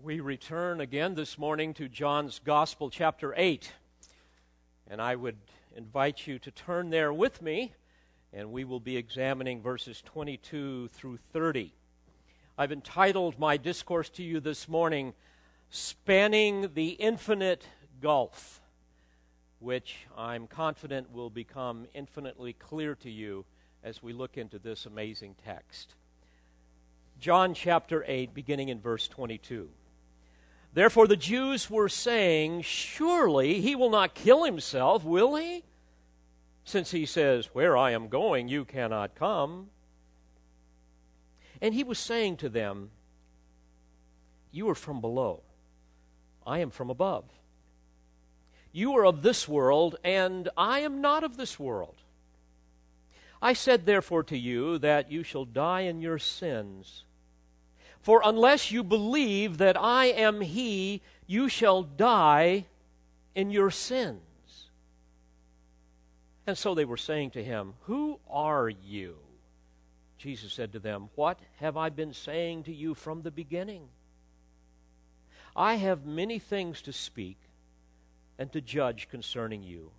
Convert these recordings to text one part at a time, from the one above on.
We return again this morning to John's Gospel, chapter 8. And I would invite you to turn there with me, and we will be examining verses 22 through 30. I've entitled my discourse to you this morning, Spanning the Infinite Gulf, which I'm confident will become infinitely clear to you as we look into this amazing text. John chapter 8, beginning in verse 22. Therefore, the Jews were saying, Surely he will not kill himself, will he? Since he says, Where I am going, you cannot come. And he was saying to them, You are from below, I am from above. You are of this world, and I am not of this world. I said, therefore, to you that you shall die in your sins. For unless you believe that I am He, you shall die in your sins. And so they were saying to him, Who are you? Jesus said to them, What have I been saying to you from the beginning? I have many things to speak and to judge concerning you,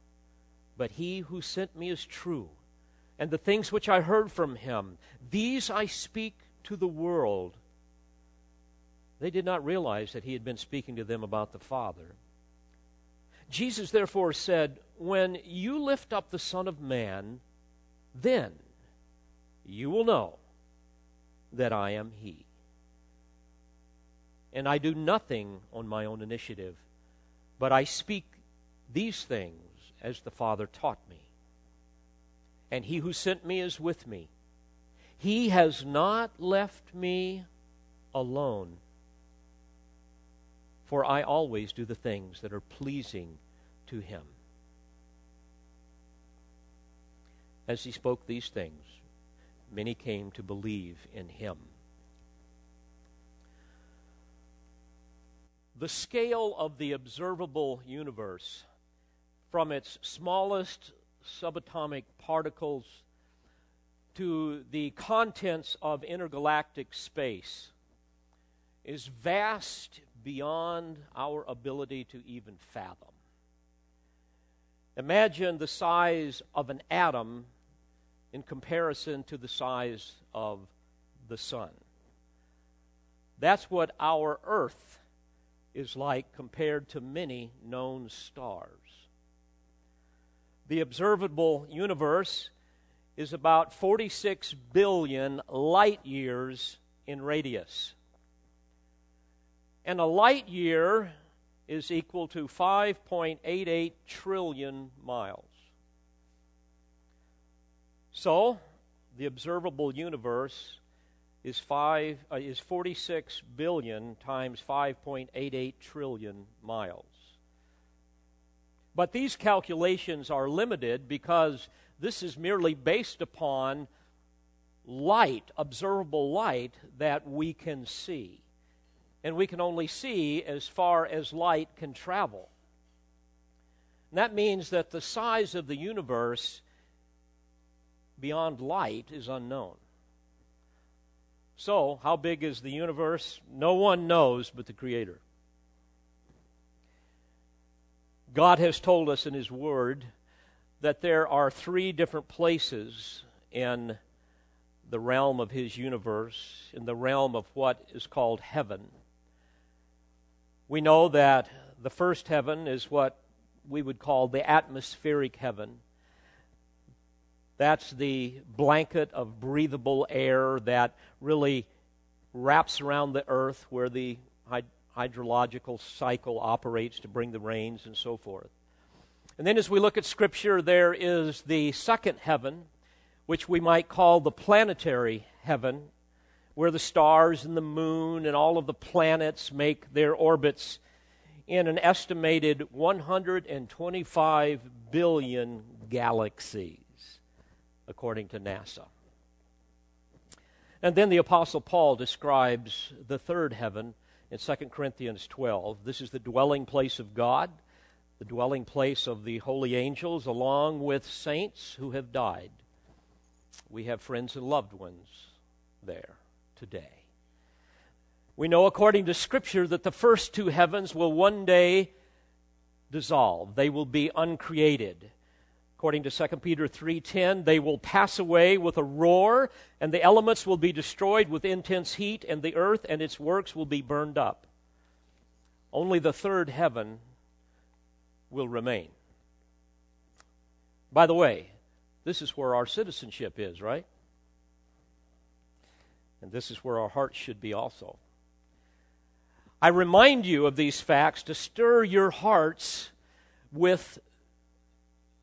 but he who sent me is true, and the things which I heard from him, these I speak to the world they did not realize that he had been speaking to them about the Father. Jesus therefore said, When you lift up the Son of Man, then you will know that I am He. And I do nothing on my own initiative, but I speak these things as the Father taught me. And He who sent me is with me. He has not left me alone for I always do the things that are pleasing to him. As he spoke these things, many came to believe in him. The scale of the observable universe, from its smallest subatomic particles to the contents of intergalactic space, is vast beyond our ability to even fathom. Imagine the size of an atom in comparison to the size of the sun. That's what our Earth is like compared to many known stars. The observable universe is about 46 billion light years in radius. And a light year is equal to 5.88 trillion miles. So, the observable universe is five uh, is 46 billion times 5.88 trillion miles. But these calculations are limited because this is merely based upon light, observable light that we can see and we can only see as far as light can travel. And that means that the size of the universe beyond light is unknown. So, how big is the universe? No one knows but the Creator. God has told us in His Word that there are three different places in the realm of His universe, in the realm of what is called heaven. We know that the first heaven is what we would call the atmospheric heaven. That's the blanket of breathable air that really wraps around the earth where the hydrological cycle operates to bring the rains and so forth. And then as we look at Scripture, there is the second heaven, which we might call the planetary heaven where the stars and the moon and all of the planets make their orbits in an estimated 125 billion galaxies, according to NASA. And then the Apostle Paul describes the third heaven in 2 Corinthians 12. This is the dwelling place of God, the dwelling place of the holy angels, along with saints who have died. We have friends and loved ones there today. We know according to Scripture that the first two heavens will one day dissolve. They will be uncreated. According to 2 Peter 3:10, they will pass away with a roar, and the elements will be destroyed with intense heat, and the earth and its works will be burned up. Only the third heaven will remain. By the way, this is where our citizenship is, right? And this is where our hearts should be also. I remind you of these facts to stir your hearts with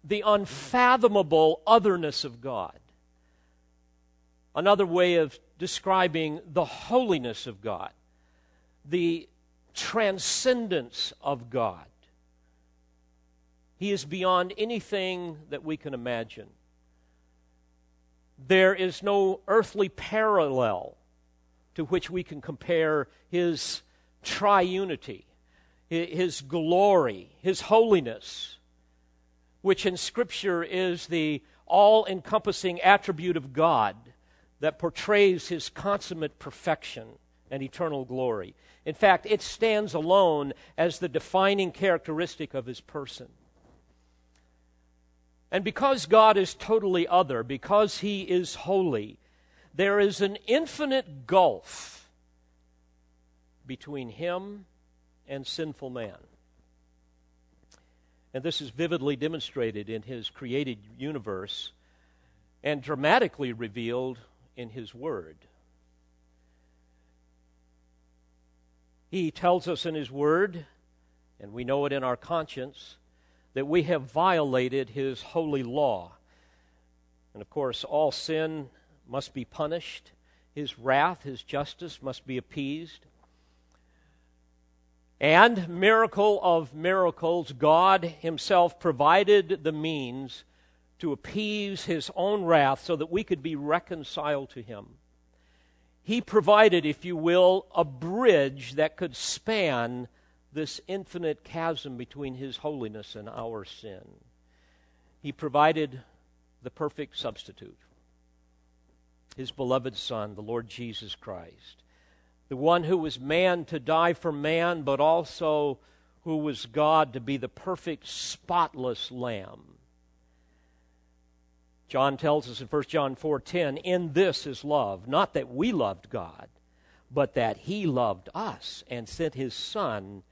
the unfathomable otherness of God. Another way of describing the holiness of God, the transcendence of God. He is beyond anything that we can imagine. There is no earthly parallel to which we can compare His triunity, His glory, His holiness, which in Scripture is the all encompassing attribute of God that portrays His consummate perfection and eternal glory. In fact, it stands alone as the defining characteristic of His person. And because God is totally other, because He is holy, there is an infinite gulf between Him and sinful man. And this is vividly demonstrated in His created universe and dramatically revealed in His Word. He tells us in His Word, and we know it in our conscience, that we have violated his holy law. And of course, all sin must be punished, his wrath, his justice must be appeased. And, miracle of miracles, God Himself provided the means to appease His own wrath so that we could be reconciled to Him. He provided, if you will, a bridge that could span this infinite chasm between His holiness and our sin. He provided the perfect substitute, His beloved Son, the Lord Jesus Christ, the one who was man to die for man, but also who was God to be the perfect, spotless Lamb. John tells us in 1 John 4:10, "In this is love, not that we loved God, but that he loved us and sent his son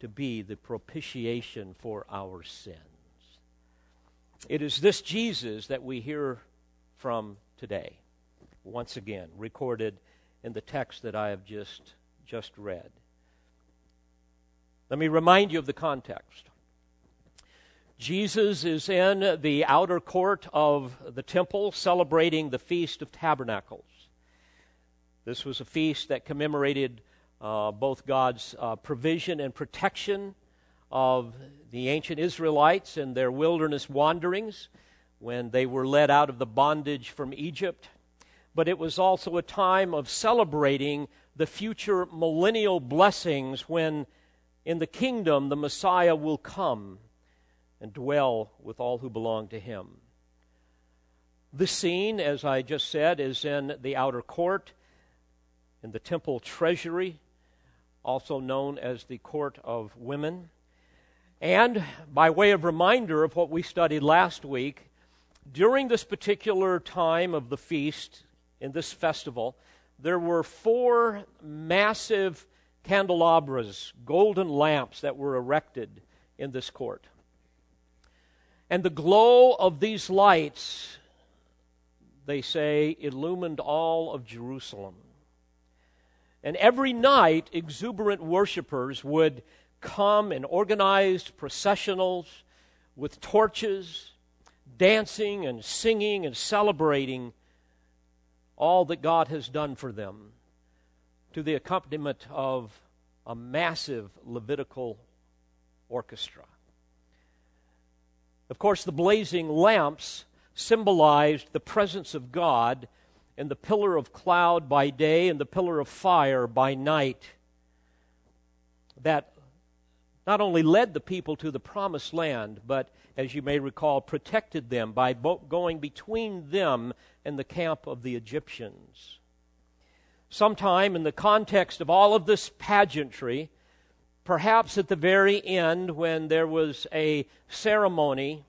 to be the propitiation for our sins. It is this Jesus that we hear from today, once again, recorded in the text that I have just, just read. Let me remind you of the context. Jesus is in the outer court of the temple celebrating the Feast of Tabernacles. This was a feast that commemorated uh, both God's uh, provision and protection of the ancient Israelites in their wilderness wanderings when they were led out of the bondage from Egypt. But it was also a time of celebrating the future millennial blessings when in the kingdom the Messiah will come and dwell with all who belong to him. The scene, as I just said, is in the outer court, in the temple treasury also known as the Court of Women. And by way of reminder of what we studied last week, during this particular time of the feast, in this festival, there were four massive candelabras, golden lamps that were erected in this court. And the glow of these lights, they say, illumined all of Jerusalem. And every night, exuberant worshipers would come in organized processionals with torches, dancing and singing and celebrating all that God has done for them to the accompaniment of a massive Levitical orchestra. Of course, the blazing lamps symbolized the presence of God and the pillar of cloud by day and the pillar of fire by night that not only led the people to the promised land, but, as you may recall, protected them by going between them and the camp of the Egyptians. sometime in the context of all of this pageantry, perhaps at the very end when there was a ceremony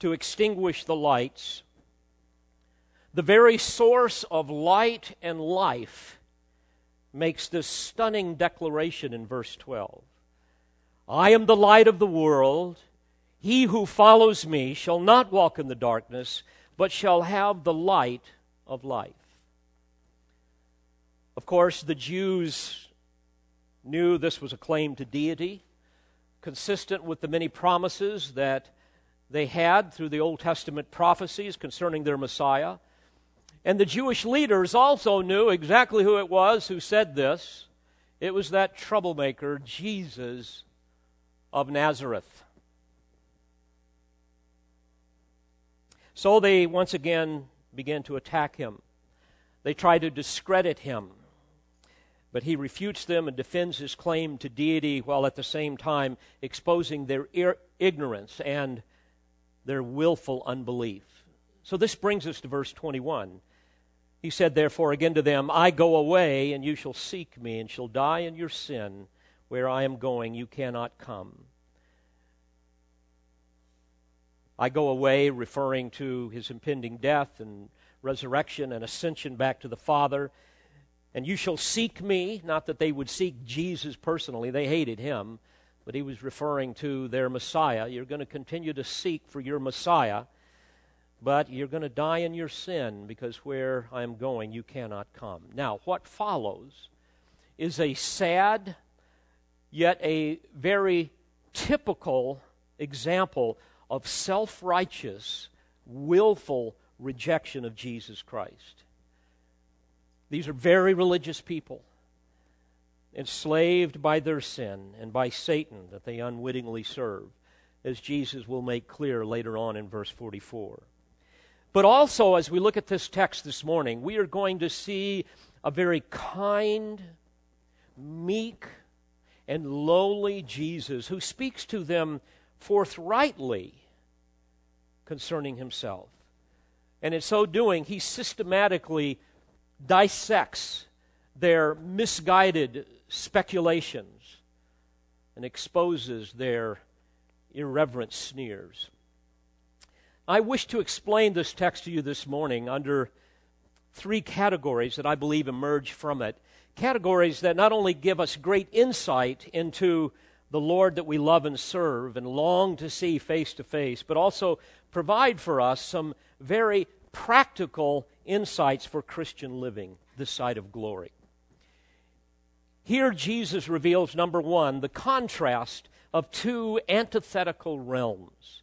to extinguish the lights, the very source of light and life makes this stunning declaration in verse 12 I am the light of the world. He who follows me shall not walk in the darkness, but shall have the light of life. Of course, the Jews knew this was a claim to deity, consistent with the many promises that they had through the Old Testament prophecies concerning their Messiah. And the Jewish leaders also knew exactly who it was who said this. It was that troublemaker, Jesus of Nazareth. So they once again began to attack him. They try to discredit him. But he refutes them and defends his claim to deity while at the same time exposing their ir- ignorance and their willful unbelief. So this brings us to verse 21. He said, Therefore, again to them, I go away, and you shall seek me, and shall die in your sin. Where I am going, you cannot come. I go away, referring to his impending death and resurrection and ascension back to the Father. And you shall seek me, not that they would seek Jesus personally, they hated him, but he was referring to their Messiah. You're going to continue to seek for your Messiah, but you're going to die in your sin because where I am going, you cannot come. Now, what follows is a sad, yet a very typical example of self righteous, willful rejection of Jesus Christ. These are very religious people, enslaved by their sin and by Satan that they unwittingly serve, as Jesus will make clear later on in verse 44. But also, as we look at this text this morning, we are going to see a very kind, meek, and lowly Jesus who speaks to them forthrightly concerning himself. And in so doing, he systematically dissects their misguided speculations and exposes their irreverent sneers. I wish to explain this text to you this morning under three categories that I believe emerge from it. Categories that not only give us great insight into the Lord that we love and serve and long to see face to face, but also provide for us some very practical insights for Christian living this side of glory. Here, Jesus reveals, number one, the contrast of two antithetical realms.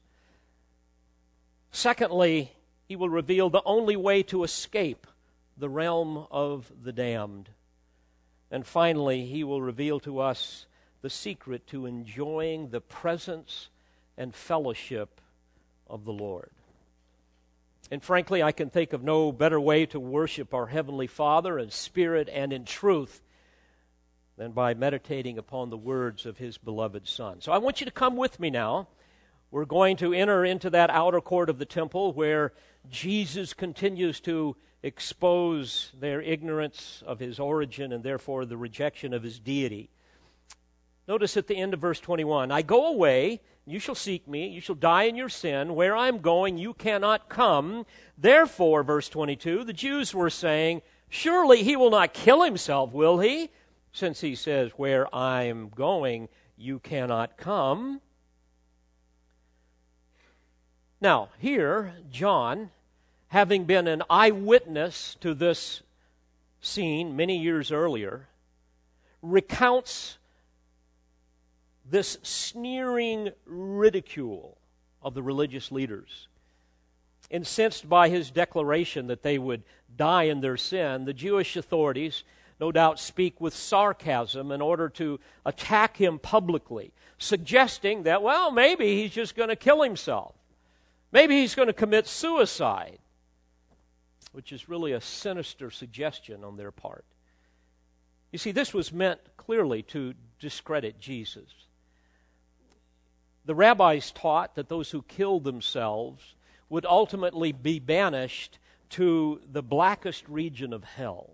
Secondly, he will reveal the only way to escape the realm of the damned. And finally, he will reveal to us the secret to enjoying the presence and fellowship of the Lord. And frankly, I can think of no better way to worship our Heavenly Father in spirit and in truth than by meditating upon the words of His beloved Son. So I want you to come with me now. We're going to enter into that outer court of the temple where Jesus continues to expose their ignorance of His origin and therefore the rejection of His deity. Notice at the end of verse 21 I go away you shall seek me. You shall die in your sin. Where I am going, you cannot come. Therefore, verse 22, the Jews were saying, Surely he will not kill himself, will he? Since he says, Where I am going, you cannot come. Now, here, John, having been an eyewitness to this scene many years earlier, recounts this sneering ridicule of the religious leaders. Incensed by his declaration that they would die in their sin, the Jewish authorities no doubt speak with sarcasm in order to attack him publicly, suggesting that, well, maybe he's just going to kill himself. Maybe he's going to commit suicide, which is really a sinister suggestion on their part. You see, this was meant clearly to discredit Jesus. The rabbis taught that those who killed themselves would ultimately be banished to the blackest region of hell.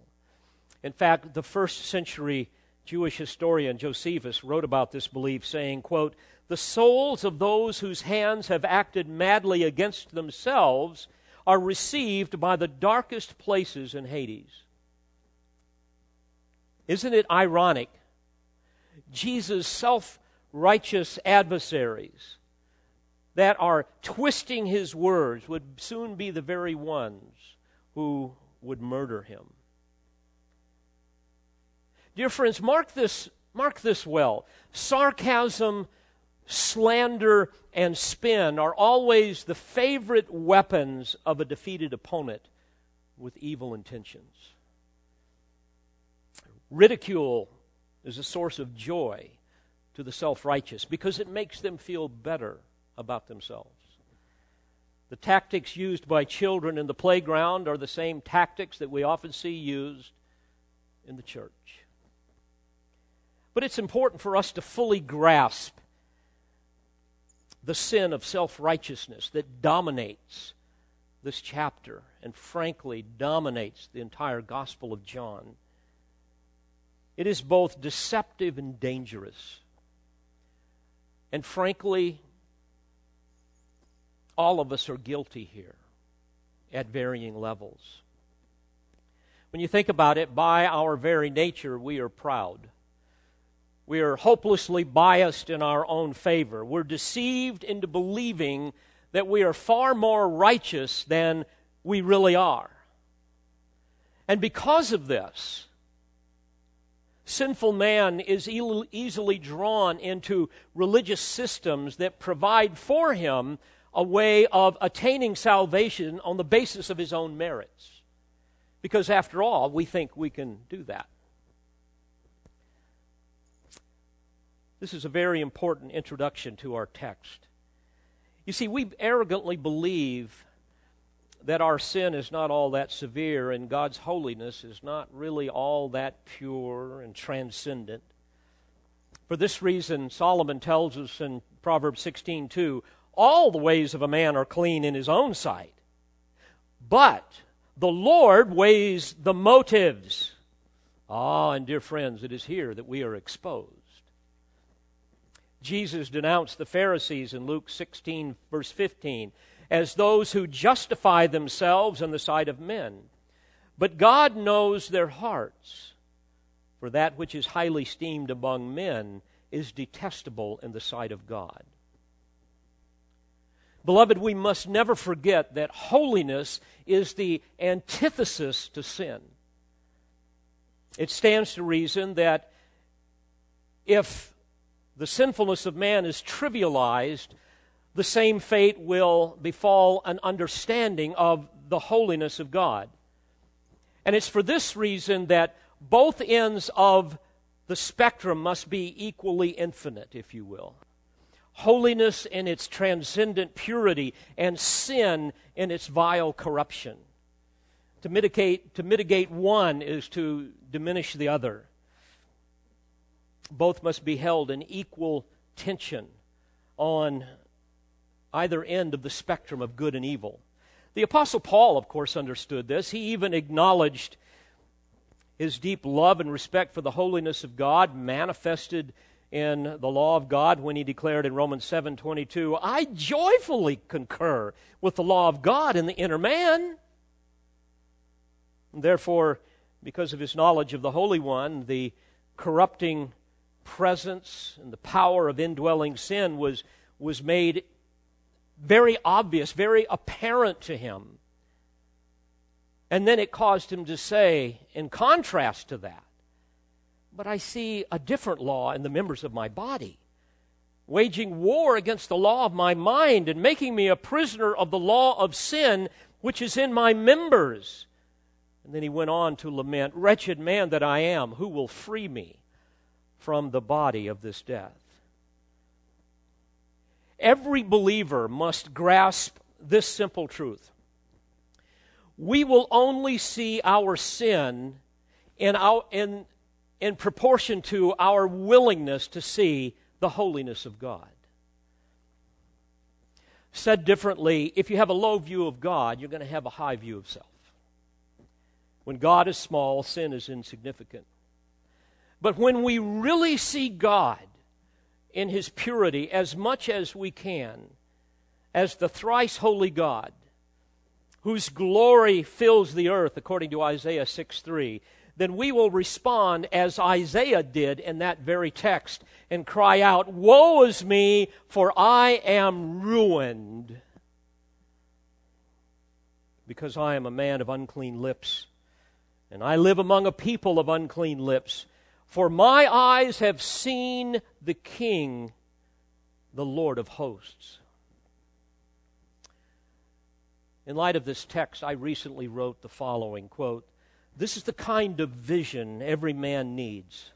In fact, the first century Jewish historian Josephus wrote about this belief, saying, quote, The souls of those whose hands have acted madly against themselves are received by the darkest places in Hades. Isn't it ironic? Jesus' self righteous adversaries that are twisting his words would soon be the very ones who would murder him. Dear friends, mark this, mark this well. Sarcasm, slander, and spin are always the favorite weapons of a defeated opponent with evil intentions. Ridicule is a source of joy to the self righteous because it makes them feel better about themselves. The tactics used by children in the playground are the same tactics that we often see used in the church. But it's important for us to fully grasp the sin of self righteousness that dominates this chapter and, frankly, dominates the entire Gospel of John. It is both deceptive and dangerous. And frankly, all of us are guilty here at varying levels. When you think about it, by our very nature, we are proud. We are hopelessly biased in our own favor. We're deceived into believing that we are far more righteous than we really are. And because of this, sinful man is easily drawn into religious systems that provide for him a way of attaining salvation on the basis of his own merits. Because after all, we think we can do that. This is a very important introduction to our text. You see, we arrogantly believe that our sin is not all that severe and God's holiness is not really all that pure and transcendent. For this reason, Solomon tells us in Proverbs 16:2, all the ways of a man are clean in his own sight. But the Lord weighs the motives. Ah, and dear friends, it is here that we are exposed. Jesus denounced the Pharisees in Luke 16, verse 15, as those who justify themselves in the sight of men. But God knows their hearts, for that which is highly esteemed among men is detestable in the sight of God. Beloved, we must never forget that holiness is the antithesis to sin. It stands to reason that if the sinfulness of man is trivialized, the same fate will befall an understanding of the holiness of God. And it's for this reason that both ends of the spectrum must be equally infinite, if you will holiness in its transcendent purity, and sin in its vile corruption. To mitigate, to mitigate one is to diminish the other. Both must be held in equal tension on either end of the spectrum of good and evil. The Apostle Paul, of course, understood this. He even acknowledged his deep love and respect for the holiness of God manifested in the law of God when he declared in Romans 7:22, "I joyfully concur with the law of God in the inner man." Therefore, because of his knowledge of the Holy One, the corrupting presence and the power of indwelling sin was, was made very obvious, very apparent to him. And then it caused him to say, in contrast to that, but I see a different law in the members of my body, waging war against the law of my mind and making me a prisoner of the law of sin which is in my members. And then he went on to lament, Wretched man that I am, who will free me from the body of this death? Every believer must grasp this simple truth. We will only see our sin in, our, in in proportion to our willingness to see the holiness of God. Said differently, if you have a low view of God, you're going to have a high view of self. When God is small, sin is insignificant. But when we really see God in his purity as much as we can, as the thrice holy God, whose glory fills the earth, according to Isaiah 6 3, then we will respond as Isaiah did in that very text and cry out, Woe is me, for I am ruined, because I am a man of unclean lips, and I live among a people of unclean lips. For my eyes have seen the King, the Lord of hosts. In light of this text, I recently wrote the following quote, This is the kind of vision every man needs.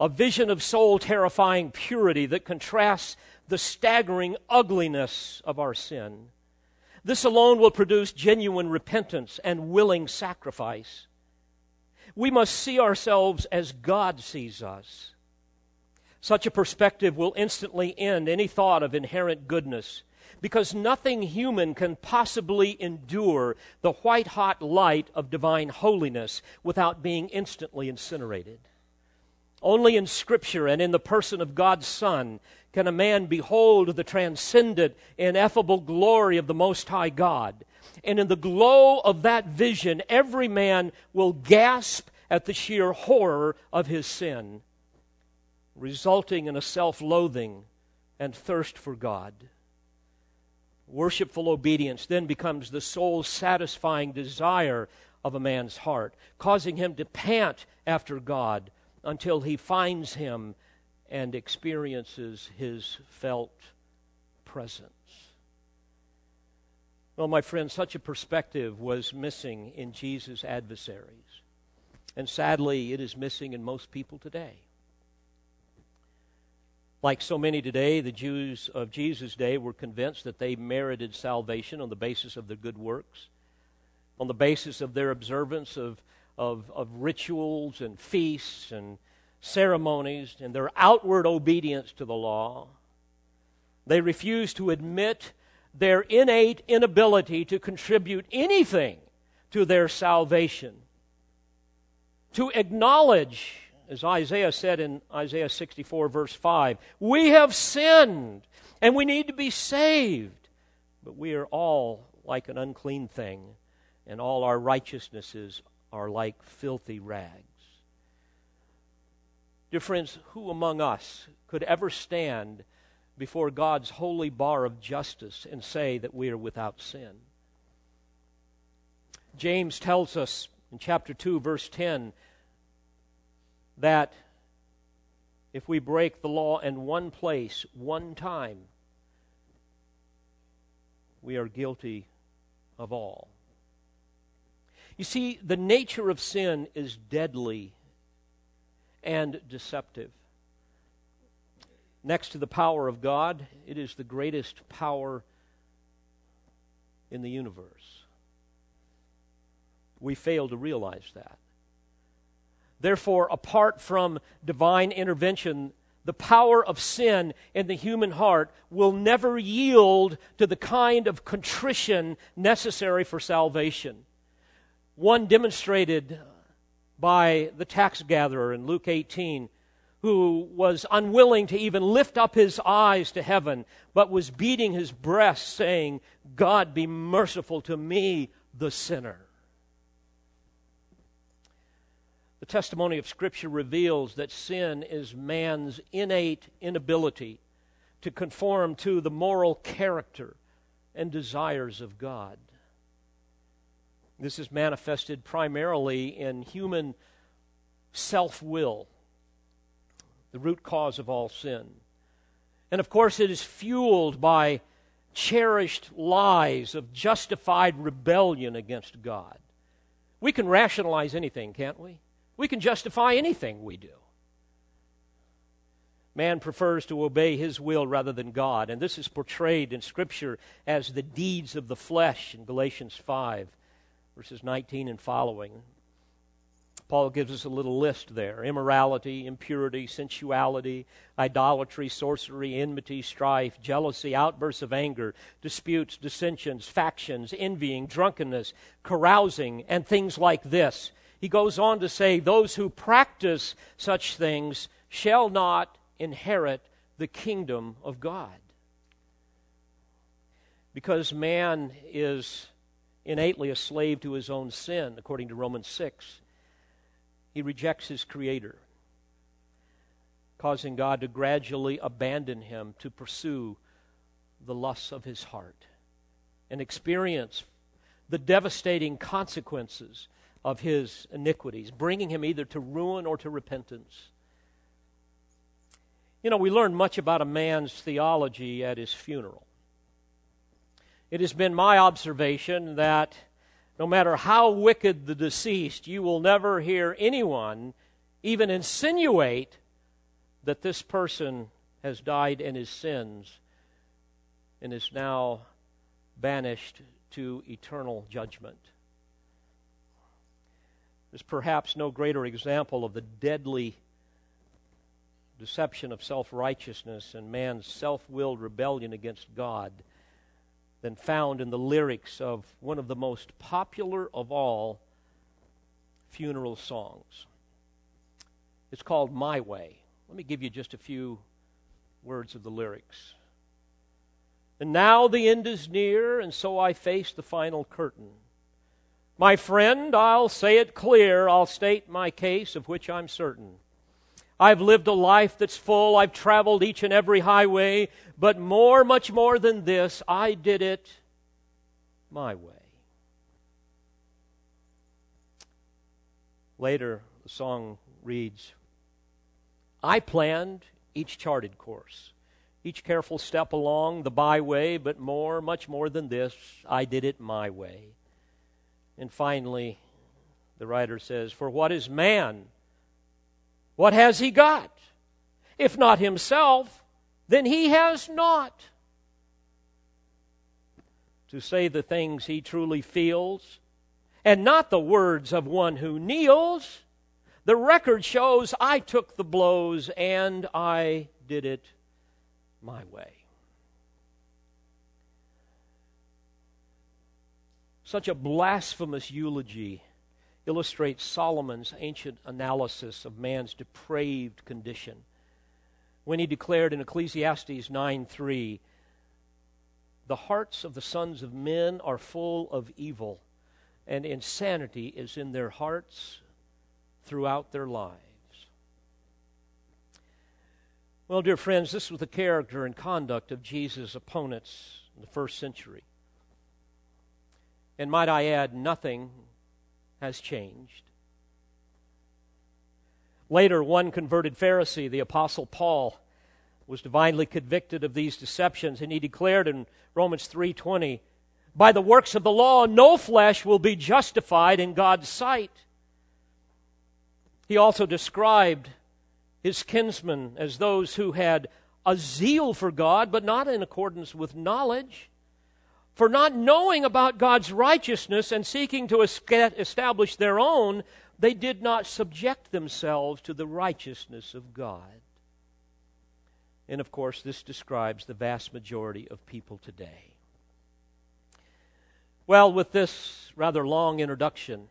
A vision of soul terrifying purity that contrasts the staggering ugliness of our sin. This alone will produce genuine repentance and willing sacrifice. We must see ourselves as God sees us. Such a perspective will instantly end any thought of inherent goodness because nothing human can possibly endure the white hot light of divine holiness without being instantly incinerated. Only in Scripture and in the person of God's Son can a man behold the transcendent, ineffable glory of the Most High God and in the glow of that vision, every man will gasp at the sheer horror of his sin, resulting in a self loathing and thirst for God. Worshipful obedience then becomes the soul satisfying desire of a man's heart, causing him to pant after God until he finds him and experiences his felt presence. Well, my friend, such a perspective was missing in Jesus' adversaries. And sadly, it is missing in most people today. Like so many today, the Jews of Jesus' day were convinced that they merited salvation on the basis of their good works, on the basis of their observance of, of, of rituals and feasts and ceremonies and their outward obedience to the law. They refused to admit their innate inability to contribute anything to their salvation. To acknowledge, as Isaiah said in Isaiah 64, verse 5, we have sinned and we need to be saved. But we are all like an unclean thing, and all our righteousnesses are like filthy rags. Dear friends, who among us could ever stand before God's holy bar of justice and say that we are without sin. James tells us in chapter 2, verse 10, that if we break the law in one place, one time, we are guilty of all. You see, the nature of sin is deadly and deceptive. Next to the power of God, it is the greatest power in the universe. We fail to realize that. Therefore, apart from divine intervention, the power of sin in the human heart will never yield to the kind of contrition necessary for salvation. One demonstrated by the tax gatherer in Luke 18 who was unwilling to even lift up his eyes to heaven, but was beating his breast, saying, God be merciful to me, the sinner. The testimony of Scripture reveals that sin is man's innate inability to conform to the moral character and desires of God. This is manifested primarily in human self will the root cause of all sin. And of course, it is fueled by cherished lies of justified rebellion against God. We can rationalize anything, can't we? We can justify anything we do. Man prefers to obey his will rather than God, and this is portrayed in Scripture as the deeds of the flesh in Galatians 5, verses 19 and following. Paul gives us a little list there immorality, impurity, sensuality, idolatry, sorcery, enmity, strife, jealousy, outbursts of anger, disputes, dissensions, factions, envying, drunkenness, carousing, and things like this. He goes on to say, Those who practice such things shall not inherit the kingdom of God. Because man is innately a slave to his own sin, according to Romans 6, he rejects his Creator, causing God to gradually abandon him to pursue the lusts of his heart and experience the devastating consequences of his iniquities, bringing him either to ruin or to repentance. You know, we learn much about a man's theology at his funeral. It has been my observation that no matter how wicked the deceased, you will never hear anyone even insinuate that this person has died in his sins and is now banished to eternal judgment. There's perhaps no greater example of the deadly deception of self righteousness and man's self willed rebellion against God than found in the lyrics of one of the most popular of all funeral songs. It's called My Way. Let me give you just a few words of the lyrics. And now the end is near, and so I face the final curtain. My friend, I'll say it clear, I'll state my case of which I'm certain. I've lived a life that's full, I've traveled each and every highway, but more, much more than this, I did it my way. Later, the song reads I planned each charted course each careful step along the byway, but more, much more than this, I did it my way. And finally, the writer says, For what is man? What has he got? If not himself, then he has not. To say the things he truly feels, and not the words of one who kneels. The record shows I took the blows and I did it my way. Such a blasphemous eulogy illustrates Solomon's ancient analysis of man's depraved condition when he declared in Ecclesiastes 9:3 the hearts of the sons of men are full of evil and insanity is in their hearts throughout their lives well, dear friends, this was the character and conduct of Jesus' opponents in the first century. And might I add, nothing has changed. Later, one converted Pharisee, the Apostle Paul, was divinely convicted of these deceptions, and he declared in Romans 3:20, "By the works of the law, no flesh will be justified in God's sight." He also described his kinsmen as those who had a zeal for God, but not in accordance with knowledge. For not knowing about God's righteousness and seeking to establish their own, they did not subject themselves to the righteousness of God. And of course, this describes the vast majority of people today. Well, with this rather long introduction,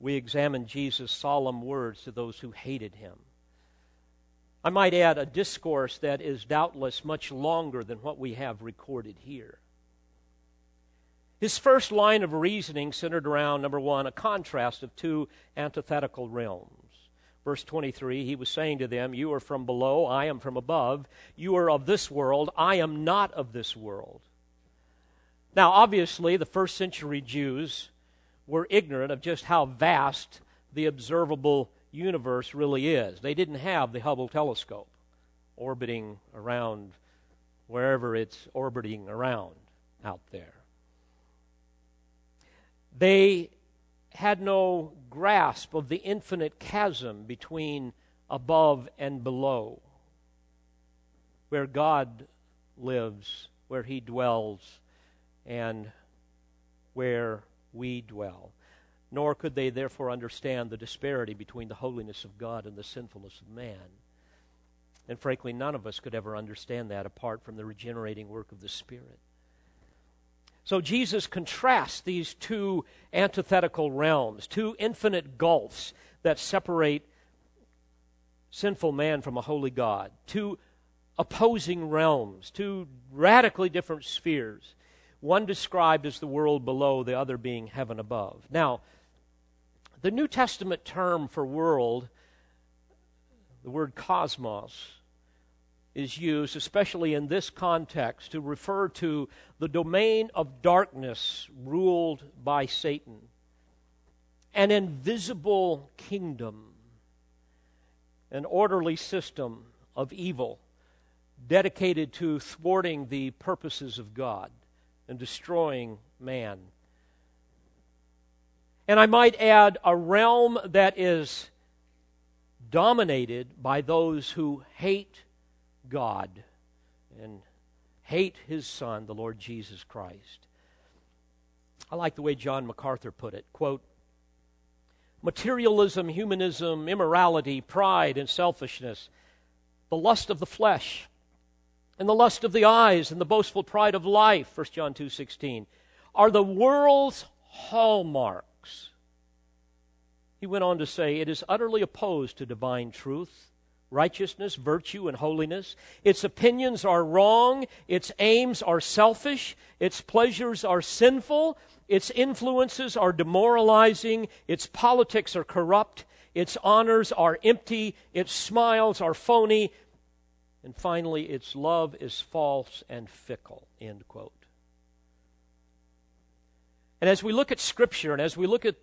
we examine Jesus' solemn words to those who hated him. I might add a discourse that is doubtless much longer than what we have recorded here. His first line of reasoning centered around, number one, a contrast of two antithetical realms. Verse 23, he was saying to them, You are from below, I am from above. You are of this world, I am not of this world. Now, obviously, the first century Jews were ignorant of just how vast the observable universe really is. They didn't have the Hubble telescope orbiting around wherever it's orbiting around out there. They had no grasp of the infinite chasm between above and below, where God lives, where He dwells, and where we dwell. Nor could they therefore understand the disparity between the holiness of God and the sinfulness of man. And frankly, none of us could ever understand that apart from the regenerating work of the Spirit. So Jesus contrasts these two antithetical realms, two infinite gulfs that separate sinful man from a holy God, two opposing realms, two radically different spheres, one described as the world below, the other being heaven above. Now, the New Testament term for world, the word cosmos, is used, especially in this context, to refer to the domain of darkness ruled by Satan, an invisible kingdom, an orderly system of evil dedicated to thwarting the purposes of God and destroying man. And I might add a realm that is dominated by those who hate God and hate his son, the Lord Jesus Christ. I like the way John MacArthur put it. Quote, materialism, humanism, immorality, pride, and selfishness, the lust of the flesh, and the lust of the eyes, and the boastful pride of life, 1 John 2.16, are the world's hallmarks. He went on to say, it is utterly opposed to divine truth righteousness, virtue, and holiness. Its opinions are wrong. Its aims are selfish. Its pleasures are sinful. Its influences are demoralizing. Its politics are corrupt. Its honors are empty. Its smiles are phony. And finally, its love is false and fickle. End quote. And as we look at Scripture and as we look at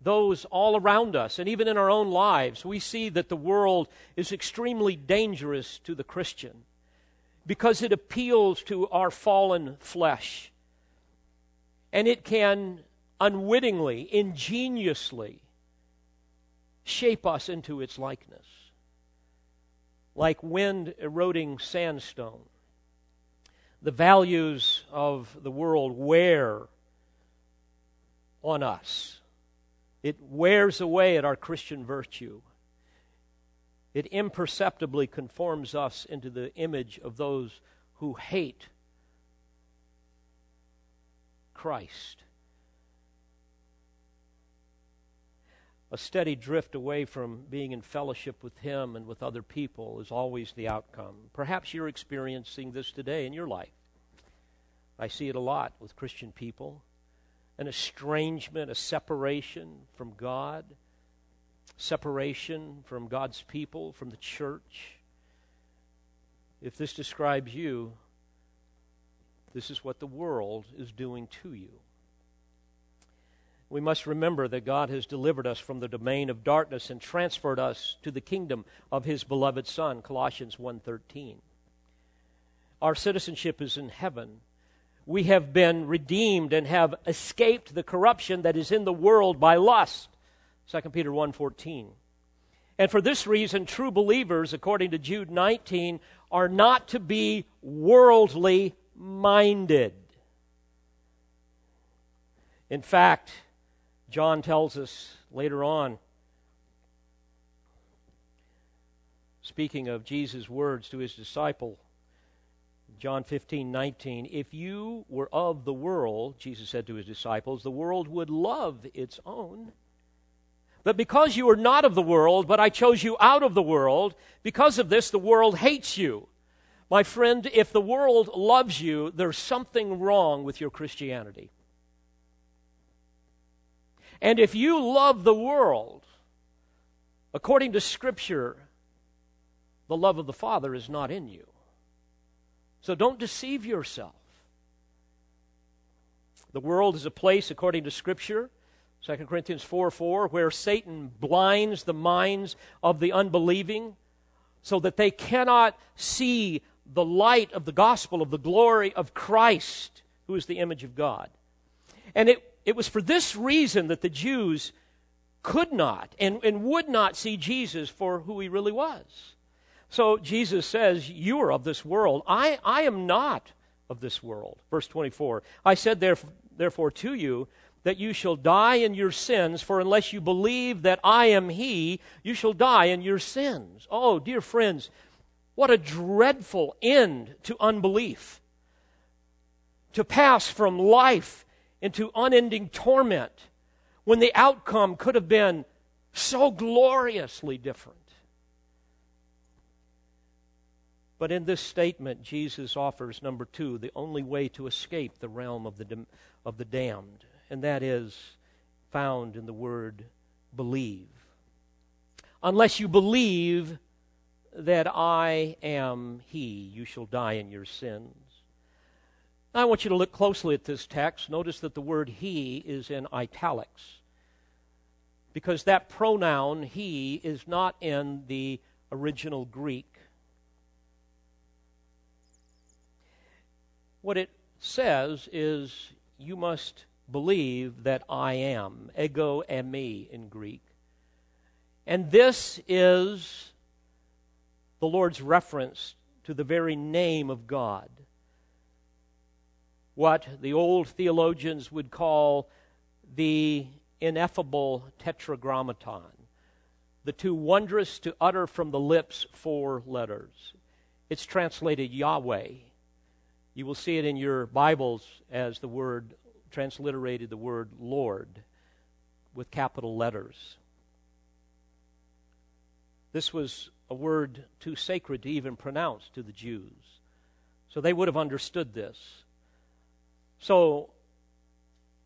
those all around us and even in our own lives, we see that the world is extremely dangerous to the Christian because it appeals to our fallen flesh. And it can unwittingly, ingeniously shape us into its likeness, like wind eroding sandstone. The values of the world wear on us it wears away at our Christian virtue. It imperceptibly conforms us into the image of those who hate Christ. A steady drift away from being in fellowship with Him and with other people is always the outcome. Perhaps you're experiencing this today in your life. I see it a lot with Christian people an estrangement, a separation from God, separation from God's people, from the church. If this describes you, this is what the world is doing to you. We must remember that God has delivered us from the domain of darkness and transferred us to the kingdom of his beloved son, Colossians 1:13. Our citizenship is in heaven we have been redeemed and have escaped the corruption that is in the world by lust. 2 peter 1.14 and for this reason true believers according to jude 19 are not to be worldly minded. In fact john tells us later on speaking of jesus words to his disciple John 15, 19, if you were of the world, Jesus said to his disciples, the world would love its own. But because you are not of the world, but I chose you out of the world, because of this, the world hates you. My friend, if the world loves you, there's something wrong with your Christianity. And if you love the world, according to Scripture, the love of the Father is not in you. So don't deceive yourself. The world is a place, according to Scripture, 2 Corinthians 4 4, where Satan blinds the minds of the unbelieving so that they cannot see the light of the gospel of the glory of Christ, who is the image of God. And it, it was for this reason that the Jews could not and, and would not see Jesus for who he really was. So Jesus says, You are of this world. I, I am not of this world. Verse 24 I said, therefore, therefore, to you, that you shall die in your sins, for unless you believe that I am He, you shall die in your sins. Oh, dear friends, what a dreadful end to unbelief. to pass from life into unending torment when the outcome could have been so gloriously different. But in this statement, Jesus offers, number two, the only way to escape the realm of the, of the damned, and that is found in the word believe. Unless you believe that I am He, you shall die in your sins. Now, I want you to look closely at this text. Notice that the word He is in italics because that pronoun He is not in the original Greek. What it says is you must believe that I am, ego eimi in Greek. And this is the Lord's reference to the very name of God. What the old theologians would call the ineffable tetragrammaton, the too wondrous to utter from the lips four letters. It's translated Yahweh you will see it in your Bibles as the word transliterated the word Lord with capital letters. This was a word too sacred to even pronounce to the Jews. So they would have understood this. So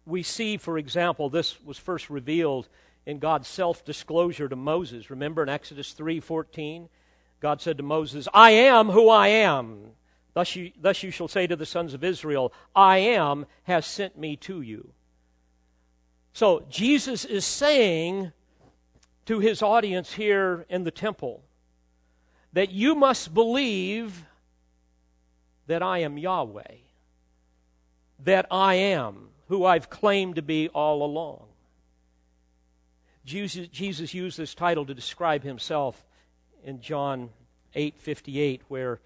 we see, for example, this was first revealed in God's self-disclosure to Moses. Remember in Exodus 3:14, God said to Moses, "I am who I am." Thus you, thus you shall say to the sons of Israel, I am has sent me to you. So Jesus is saying to his audience here in the temple that you must believe that I am Yahweh, that I am who I've claimed to be all along. Jesus, Jesus used this title to describe himself in John 8:58 where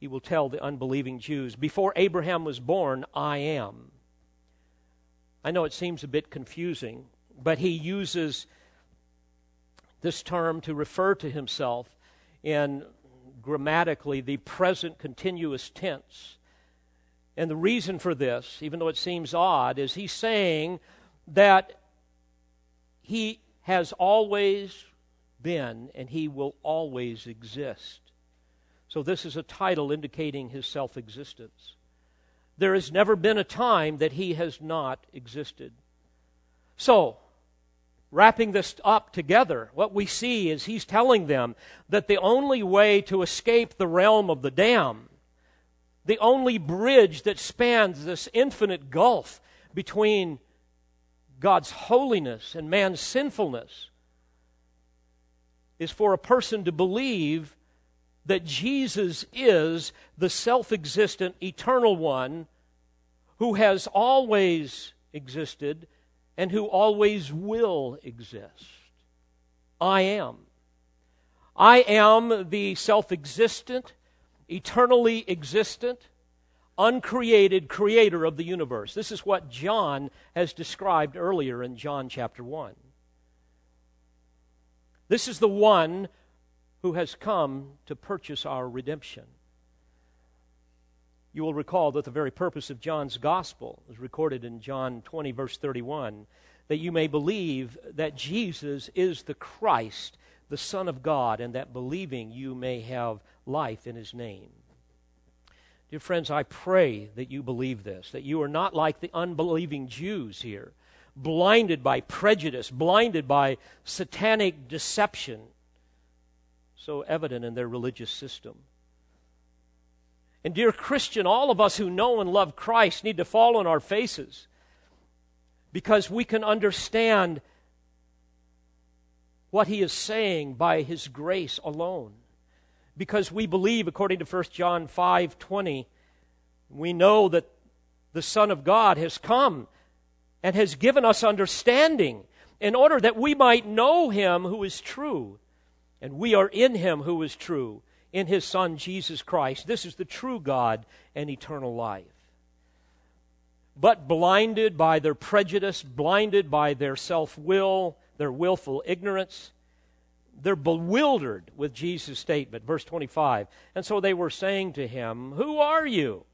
he will tell the unbelieving Jews, Before Abraham was born, I am. I know it seems a bit confusing, but he uses this term to refer to himself in grammatically the present continuous tense. And the reason for this, even though it seems odd, is he's saying that he has always been and he will always exist. So, this is a title indicating his self existence. There has never been a time that he has not existed. So, wrapping this up together, what we see is he's telling them that the only way to escape the realm of the damned, the only bridge that spans this infinite gulf between God's holiness and man's sinfulness, is for a person to believe that Jesus is the self existent, eternal one who has always existed and who always will exist. I am. I am the self existent, eternally existent, uncreated creator of the universe. This is what John has described earlier in John chapter 1. This is the one who has come to purchase our redemption. You will recall that the very purpose of John's gospel is recorded in John 20, verse 31, that you may believe that Jesus is the Christ, the Son of God, and that believing you may have life in his name. Dear friends, I pray that you believe this, that you are not like the unbelieving Jews here, blinded by prejudice, blinded by satanic deception so evident in their religious system. And, dear Christian, all of us who know and love Christ need to fall on our faces because we can understand what he is saying by his grace alone. Because we believe, according to 1 John 5 20, we know that the Son of God has come and has given us understanding in order that we might know him who is true and we are in him who is true, in his Son Jesus Christ. This is the true God and eternal life. But blinded by their prejudice, blinded by their self will, their willful ignorance, they're bewildered with Jesus' statement. Verse 25. And so they were saying to him, Who are you?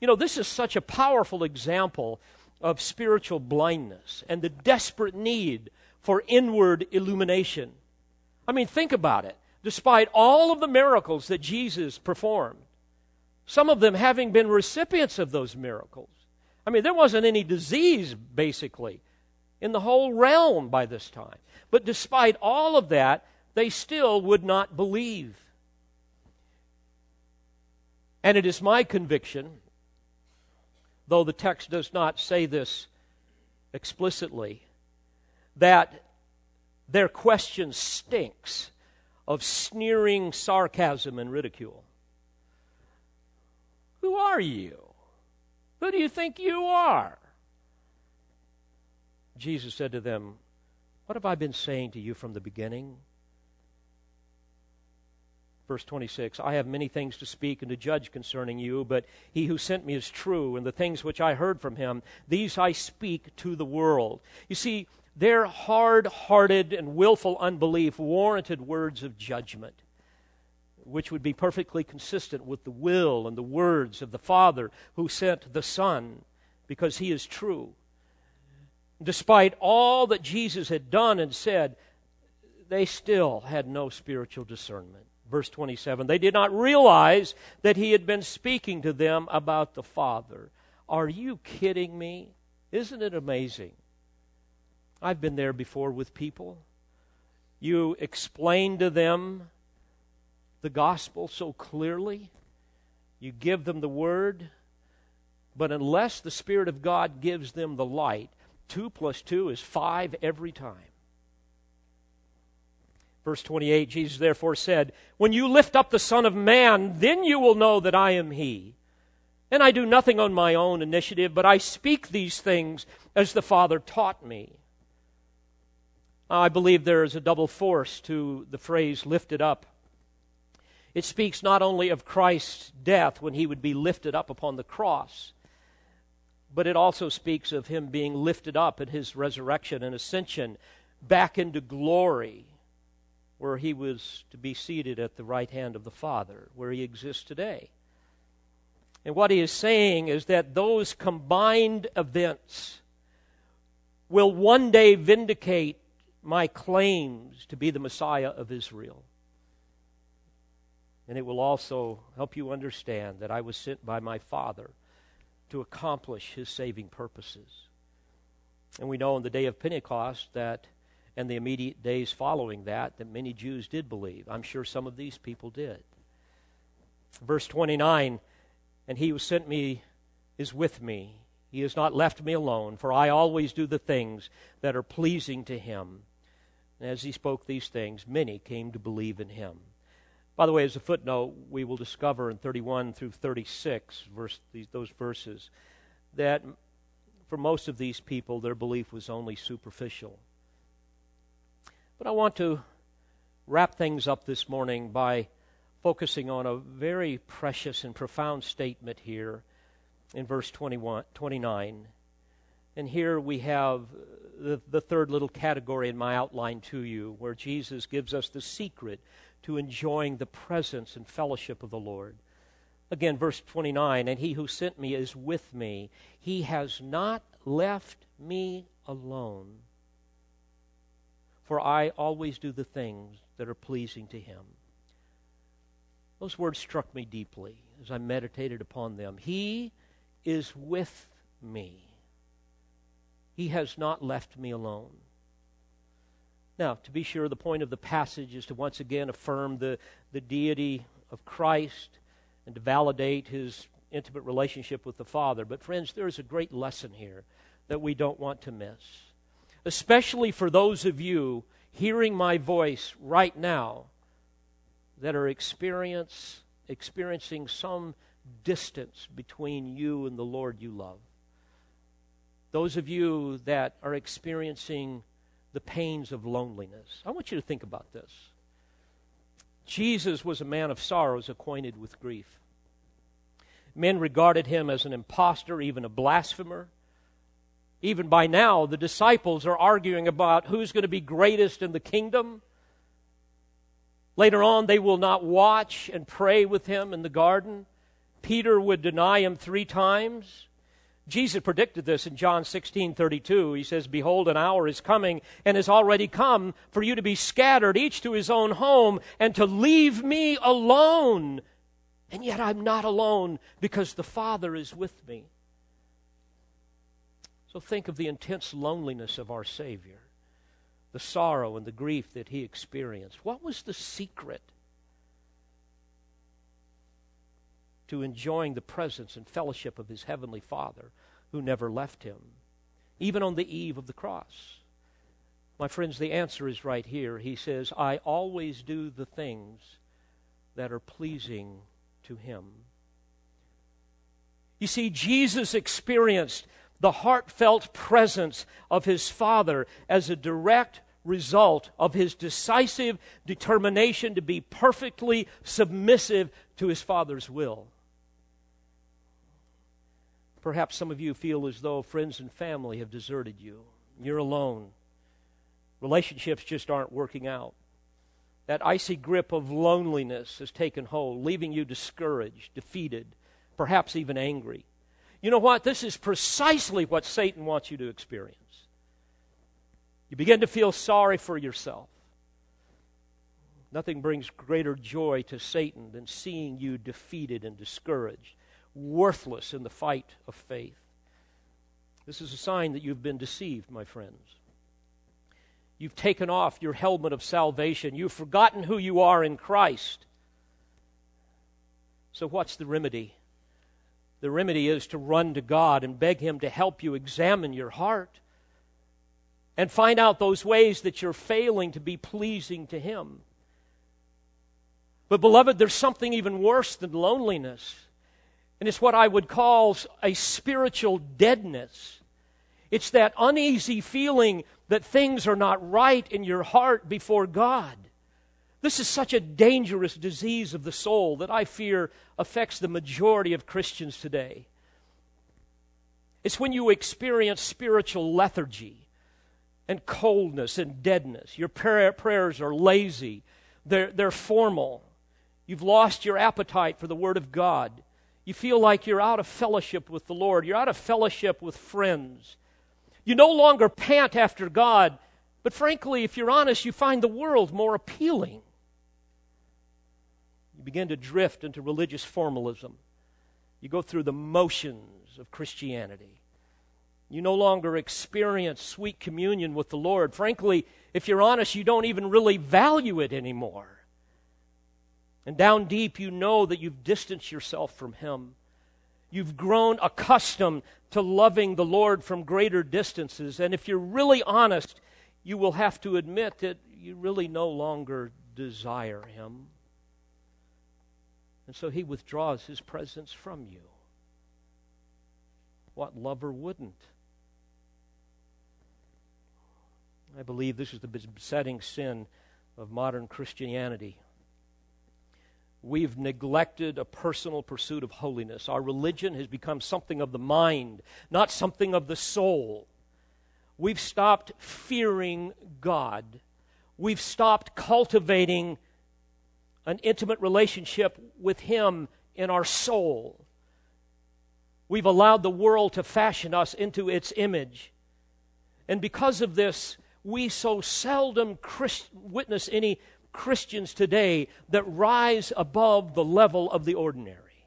You know, this is such a powerful example of spiritual blindness and the desperate need for inward illumination. I mean, think about it. Despite all of the miracles that Jesus performed, some of them having been recipients of those miracles, I mean, there wasn't any disease, basically, in the whole realm by this time. But despite all of that, they still would not believe. And it is my conviction, though the text does not say this explicitly, that their question stinks of sneering sarcasm and ridicule. Who are you? Who do you think you are? Jesus said to them, What have I been saying to you from the beginning? Verse 26 I have many things to speak and to judge concerning you, but he who sent me is true, and the things which I heard from him, these I speak to the world. You see, their hard hearted and willful unbelief warranted words of judgment, which would be perfectly consistent with the will and the words of the Father who sent the Son, because he is true. Despite all that Jesus had done and said, they still had no spiritual discernment. Verse 27 They did not realize that he had been speaking to them about the Father. Are you kidding me? Isn't it amazing? I've been there before with people. You explain to them the gospel so clearly, you give them the word, but unless the Spirit of God gives them the light, two plus two is five every time. Verse 28 Jesus therefore said, When you lift up the Son of Man, then you will know that I am He. And I do nothing on my own initiative, but I speak these things as the Father taught me. Uh, I believe there is a double force to the phrase lifted up. It speaks not only of Christ's death when he would be lifted up upon the cross, but it also speaks of him being lifted up at his resurrection and ascension back into glory, where he was to be seated at the right hand of the Father, where he exists today. And what he is saying is that those combined events will one day vindicate my claims to be the Messiah of Israel. And it will also help you understand that I was sent by my Father to accomplish his saving purposes. And we know on the day of Pentecost that, and the immediate days following that, that many Jews did believe. I'm sure some of these people did. Verse 29 And he who sent me is with me. He has not left me alone, for I always do the things that are pleasing to him. And as he spoke these things, many came to believe in him. By the way, as a footnote, we will discover in 31 through 36, verse, these, those verses, that for most of these people, their belief was only superficial. But I want to wrap things up this morning by focusing on a very precious and profound statement here in verse 21, 29. And here we have the, the third little category in my outline to you, where Jesus gives us the secret to enjoying the presence and fellowship of the Lord. Again, verse 29 And he who sent me is with me. He has not left me alone, for I always do the things that are pleasing to him. Those words struck me deeply as I meditated upon them. He is with me. He has not left me alone. Now, to be sure, the point of the passage is to once again affirm the, the deity of Christ and to validate his intimate relationship with the Father. But, friends, there is a great lesson here that we don't want to miss, especially for those of you hearing my voice right now that are experience, experiencing some distance between you and the Lord you love. Those of you that are experiencing the pains of loneliness, I want you to think about this. Jesus was a man of sorrows, acquainted with grief. Men regarded him as an impostor, even a blasphemer. Even by now, the disciples are arguing about who's going to be greatest in the kingdom. Later on, they will not watch and pray with him in the garden. Peter would deny him three times. Jesus predicted this in John 16 32. He says, Behold, an hour is coming and has already come for you to be scattered, each to his own home, and to leave me alone. And yet I'm not alone because the Father is with me. So think of the intense loneliness of our Savior, the sorrow and the grief that he experienced. What was the secret to enjoying the presence and fellowship of his heavenly Father who never left him, even on the eve of the cross? My friends, the answer is right here. He says, I always do the things that are pleasing to him. You see, Jesus experienced the heartfelt presence of his Father as a direct result of his decisive determination to be perfectly submissive to his Father's will. Perhaps some of you feel as though friends and family have deserted you. You're alone. Relationships just aren't working out. That icy grip of loneliness has taken hold, leaving you discouraged, defeated, perhaps even angry. You know what? This is precisely what Satan wants you to experience. You begin to feel sorry for yourself. Nothing brings greater joy to Satan than seeing you defeated and discouraged, worthless in the fight of faith. This is a sign that you've been deceived, my friends. You've taken off your helmet of salvation. You've forgotten who you are in Christ. So, what's the remedy? The remedy is to run to God and beg Him to help you examine your heart and find out those ways that you're failing to be pleasing to Him. But, beloved, there's something even worse than loneliness, and it's what I would call a spiritual deadness. It's that uneasy feeling that things are not right in your heart before God. This is such a dangerous disease of the soul that I fear affects the majority of Christians today. It's when you experience spiritual lethargy and coldness and deadness. Your prayer, prayers are lazy, they're, they're formal. You've lost your appetite for the Word of God. You feel like you're out of fellowship with the Lord, you're out of fellowship with friends. You no longer pant after God, but frankly, if you're honest, you find the world more appealing. You begin to drift into religious formalism. You go through the motions of Christianity. You no longer experience sweet communion with the Lord. Frankly, if you're honest, you don't even really value it anymore. And down deep, you know that you've distanced yourself from Him. You've grown accustomed to loving the Lord from greater distances. And if you're really honest, you will have to admit that you really no longer desire Him. And so He withdraws His presence from you. What lover wouldn't? I believe this is the besetting sin of modern Christianity. We've neglected a personal pursuit of holiness. Our religion has become something of the mind, not something of the soul. We've stopped fearing God. We've stopped cultivating an intimate relationship with Him in our soul. We've allowed the world to fashion us into its image. And because of this, we so seldom Christ- witness any Christians today that rise above the level of the ordinary.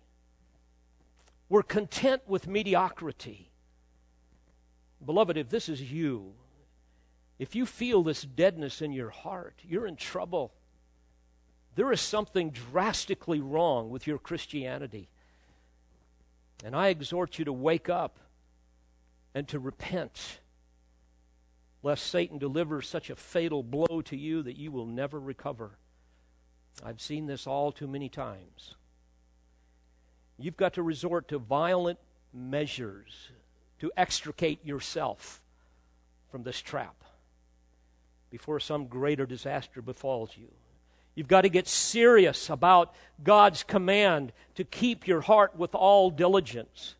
We're content with mediocrity. Beloved, if this is you, if you feel this deadness in your heart, you're in trouble. There is something drastically wrong with your Christianity. And I exhort you to wake up and to repent lest Satan delivers such a fatal blow to you that you will never recover. I've seen this all too many times. You've got to resort to violent measures to extricate yourself from this trap before some greater disaster befalls you. You've got to get serious about God's command to keep your heart with all diligence.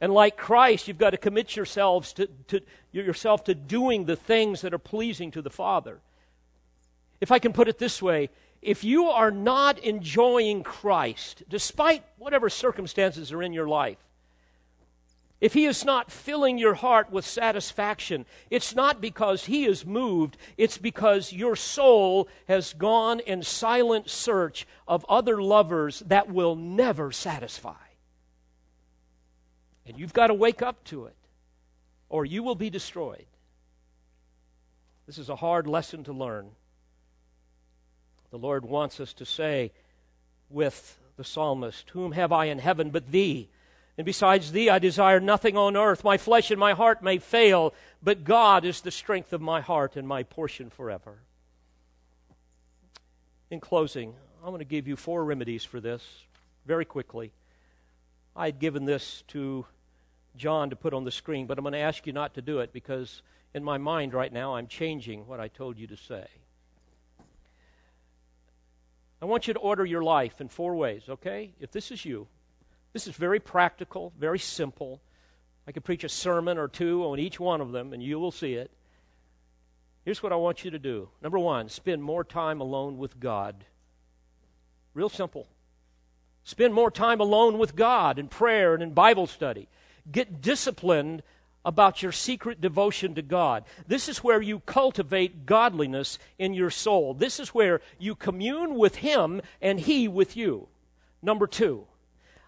And like Christ, you've got to commit yourselves to, to, yourself to doing the things that are pleasing to the Father. If I can put it this way, if you are not enjoying Christ, despite whatever circumstances are in your life, if He is not filling your heart with satisfaction, it's not because He is moved, it's because your soul has gone in silent search of other lovers that will never satisfy. And you've got to wake up to it, or you will be destroyed. This is a hard lesson to learn. The Lord wants us to say with the psalmist, Whom have I in heaven but thee? And besides thee, I desire nothing on earth. My flesh and my heart may fail, but God is the strength of my heart and my portion forever. In closing, I'm going to give you four remedies for this very quickly. I had given this to John to put on the screen, but I'm going to ask you not to do it because in my mind right now I'm changing what I told you to say. I want you to order your life in four ways, okay? If this is you, this is very practical, very simple. I could preach a sermon or two on each one of them, and you will see it. Here's what I want you to do. Number one, spend more time alone with God. Real simple. Spend more time alone with God in prayer and in Bible study. Get disciplined about your secret devotion to God. This is where you cultivate godliness in your soul. This is where you commune with Him and He with you. Number two,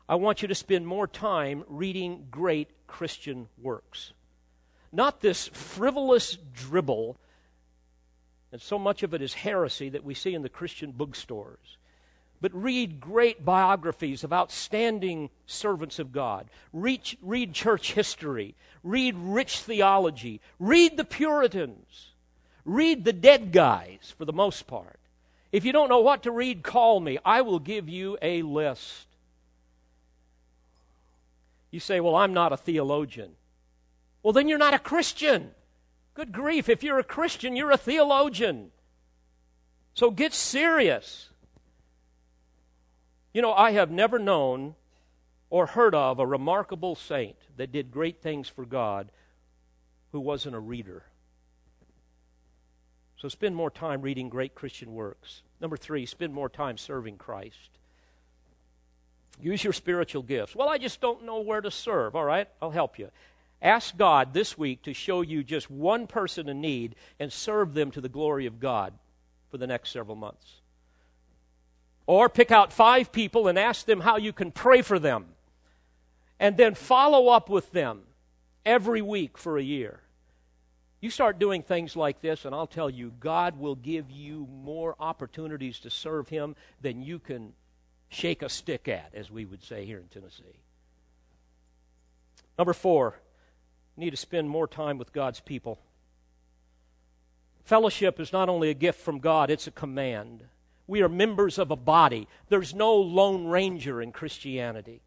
I want you to spend more time reading great Christian works. Not this frivolous dribble, and so much of it is heresy that we see in the Christian bookstores but read great biographies of outstanding servants of God. Read, read church history. Read rich theology. Read the Puritans. Read the dead guys for the most part. If you don't know what to read, call me. I will give you a list. You say, Well, I'm not a theologian. Well, then you're not a Christian. Good grief. If you're a Christian, you're a theologian. So get serious. You know, I have never known or heard of a remarkable saint that did great things for God who wasn't a reader. So spend more time reading great Christian works. Number three, spend more time serving Christ. Use your spiritual gifts. Well, I just don't know where to serve. All right, I'll help you. Ask God this week to show you just one person in need and serve them to the glory of God for the next several months. Or pick out five people and ask them how you can pray for them. And then follow up with them every week for a year. You start doing things like this, and I'll tell you, God will give you more opportunities to serve Him than you can shake a stick at, as we would say here in Tennessee. Number four, need to spend more time with God's people. Fellowship is not only a gift from God, it's a command. We are members of a body. There's no lone ranger in Christianity.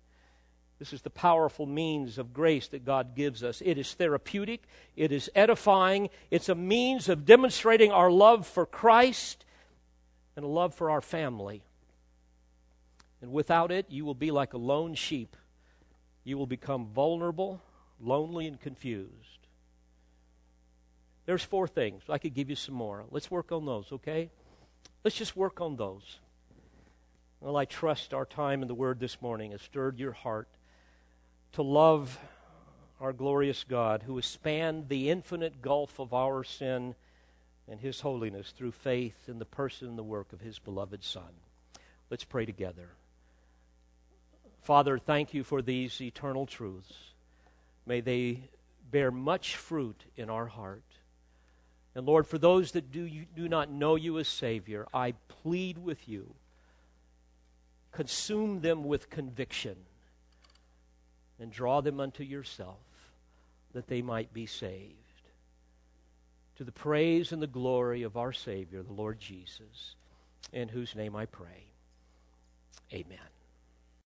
This is the powerful means of grace that God gives us. It is therapeutic, it is edifying, it's a means of demonstrating our love for Christ and a love for our family. And without it, you will be like a lone sheep. You will become vulnerable, lonely, and confused. There's four things. I could give you some more. Let's work on those, okay? Let's just work on those. Well, I trust our time in the Word this morning has stirred your heart to love our glorious God who has spanned the infinite gulf of our sin and His holiness through faith in the person and the work of His beloved Son. Let's pray together. Father, thank you for these eternal truths. May they bear much fruit in our heart. And Lord, for those that do, you, do not know you as Savior, I plead with you. Consume them with conviction and draw them unto yourself that they might be saved. To the praise and the glory of our Savior, the Lord Jesus, in whose name I pray. Amen.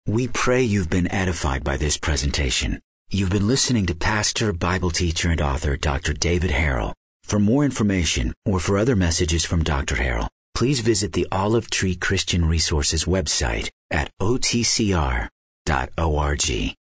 We pray you've been edified by this presentation. You've been listening to pastor, Bible teacher, and author Dr. David Harrell. For more information or for other messages from Dr. Harrell, please visit the Olive Tree Christian Resources website at otcr.org.